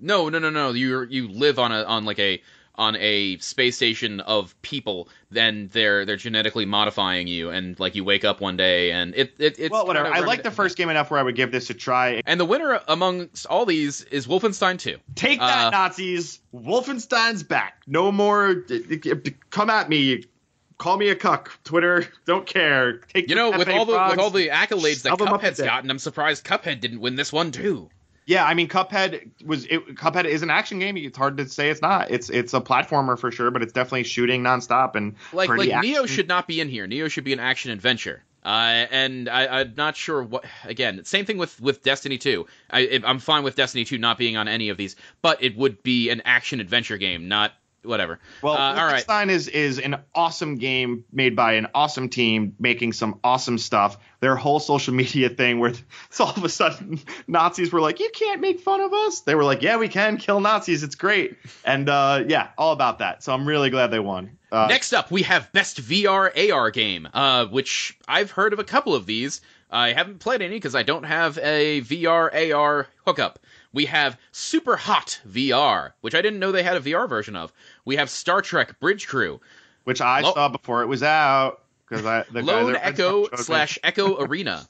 No, no, no, no. You you live on a on like a on a space station of people. Then they're they're genetically modifying you, and like you wake up one day, and it it it's well, whatever. I like the first game enough where I would give this a try. And the winner amongst all these is Wolfenstein 2. Take that, Uh, Nazis! Wolfenstein's back. No more. Come at me. Call me a cuck. Twitter. Don't care. Take You know, with all the with all the accolades that Shove 'em up Cuphead's gotten, I'm surprised Cuphead didn't win this one too. Yeah, I mean, Cuphead was it, Cuphead is an action game. It's hard to say it's not. It's it's a platformer for sure, but it's definitely shooting nonstop and Like like Nioh should not be in here. Nioh should be an action adventure. Uh, and I, I'm not sure what. Again, same thing with with Destiny 2. I, I'm fine with Destiny 2 not being on any of these, but it would be an action adventure game, not whatever. Well, uh, all right. Wolfenstein is is an awesome game made by an awesome team making some awesome stuff. Their whole social (laughs) media thing, where so all of a sudden (laughs) Nazis were like, "You can't make fun of us." They were like, "Yeah, we can kill Nazis. It's great." And uh, yeah, all about that. So I'm really glad they won. Uh, Next up, we have Best VR AR Game, uh, which I've heard of a couple of these. I haven't played any because I don't have a VR AR hookup. We have Super Hot VR, which I didn't know they had a VR version of. We have Star Trek Bridge Crew, which I Lo- saw before it was out because I the Lone Echo slash Echo (laughs) Arena,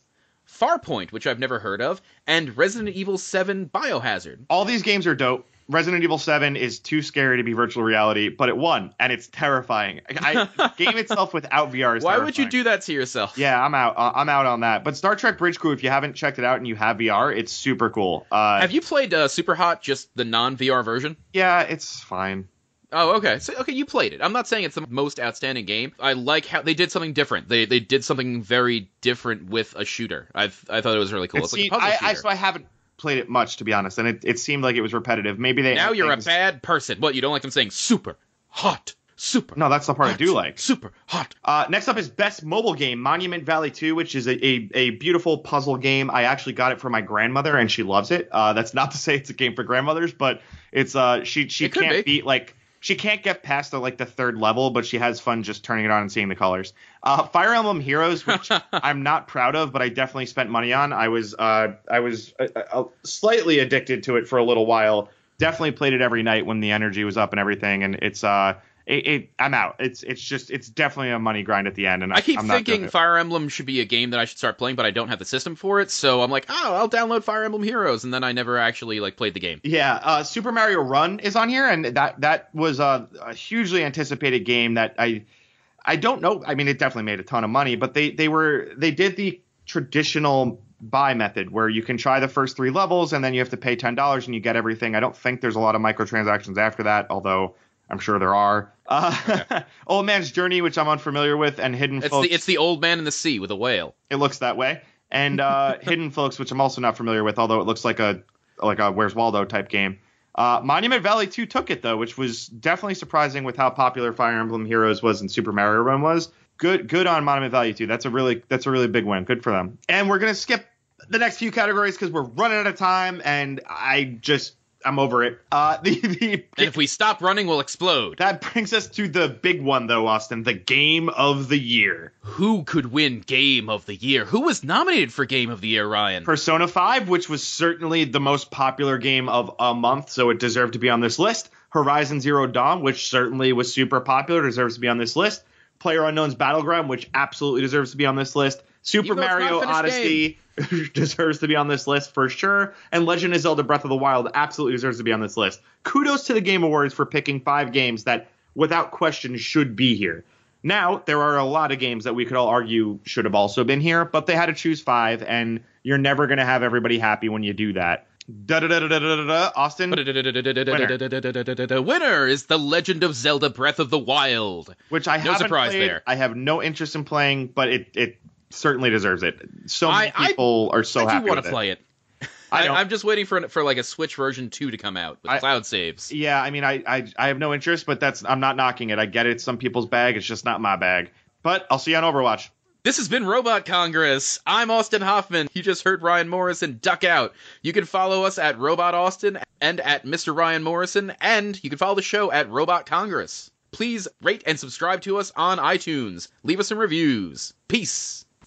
Farpoint, which I've never heard of, and Resident Evil 7 Biohazard. all these games are dope. Resident Evil 7 is too scary to be virtual reality, but it won, and it's terrifying. I, (laughs) game itself without VR is Why would you do that to yourself? Yeah, I'm out. Uh, I'm out on that. But Star Trek Bridge Crew, if you haven't checked it out and you have VR, it's super cool. Uh, Have you played uh, Super Hot, just the non VR version? Yeah, it's fine. Oh, okay. So okay, you played it. I'm not saying it's the most outstanding game. I like how they did something different. They they did something very different with a shooter. I I thought it was really cool. It It's like a puzzle I, I, so I haven't played it much to be honest, and it, it seemed like it was repetitive. Maybe they now you're things- a bad person. What you don't like them saying super hot, super. No, that's the part I do like. Super hot. Uh, next up is Best Mobile Game, Monument Valley 2, which is a, a, a beautiful puzzle game. I actually got it for my grandmother, and she loves it. Uh, that's not to say it's a game for grandmothers, but it's uh she she It can't be. beat like she can't get past the like the third level, but she has fun just turning it on and seeing the colors. Uh, Fire Emblem Heroes, which (laughs) I'm not proud of, but I definitely spent money on. I was uh I was uh, uh, slightly addicted to it for a little while. Definitely played it every night when the energy was up and everything, and it's uh. It, it, I'm out. It's it's just it's definitely a money grind at the end, and I, I keep I'm thinking. Fire Emblem should be a game that I should start playing, but I don't have the system for it. So I'm like, oh, I'll download Fire Emblem Heroes, and then I never actually like played the game. Yeah, uh, Super Mario Run is on here, and that that was a, a hugely anticipated game that I I don't know. I mean, it definitely made a ton of money, but they they were they did the traditional buy method where you can try the first three levels and then you have to pay ten dollars and you get everything. I don't think there's a lot of microtransactions after that, although I'm sure there are. Uh, (laughs) Old Man's Journey, which I'm unfamiliar with, and Hidden It's Folks. the it's the old man in the sea with a whale. It looks that way. And uh, (laughs) Hidden Folks, which I'm also not familiar with, although it looks like a like a Where's Waldo type game. Uh, Monument Valley 2 took it though, which was definitely surprising with how popular Fire Emblem Heroes was and Super Mario Run was. Good, good on Monument Valley 2. That's a really that's a really big win. Good for them. And we're gonna skip the next few categories because we're running out of time, and I just I'm over it. Uh, (laughs) the the And if we stop running, we'll explode. that brings us to the big one though, Austin, the game of the year. Who could win Game of the Year? Who was nominated for Game of the Year, Ryan? Persona 5, which was certainly the most popular game of a month, so it deserved to be on this list. Horizon Zero Dawn, which certainly was super popular, deserves to be on this list. Player Unknown's Battleground, which absolutely deserves to be on this list. Super Even though it's not Mario Odyssey (laughs) deserves to be on this list for sure. And Legend of Zelda Breath of the Wild absolutely deserves to be on this list. Kudos to the Game Awards for picking five games that, without question, should be here. Now, there are a lot of games that we could all argue should have also been here, but they had to choose five, and you're never going to have everybody happy when you do that. Da da da da da da da. Austin, The winner is The Legend of Zelda Breath of the Wild. which I No haven't surprise played. there. I have no interest in playing, but it it certainly deserves it. So many I- I- people are so happy. I happy do want to play it. I I, I'm just waiting for for like a Switch version two to come out with I- cloud saves. Yeah, I mean, I, I I have no interest, but that's I'm not knocking it. I get it. It's some people's bag. It's just not my bag. But I'll see you on Overwatch. This has been Robot Congress. I'm Austin Hoffman. You just heard Ryan Morrison duck out. You can follow us at Robot Austin and at Mr. Ryan Morrison, and you can follow the show at Robot Congress. Please rate and subscribe to us on iTunes. Leave us some reviews. Peace.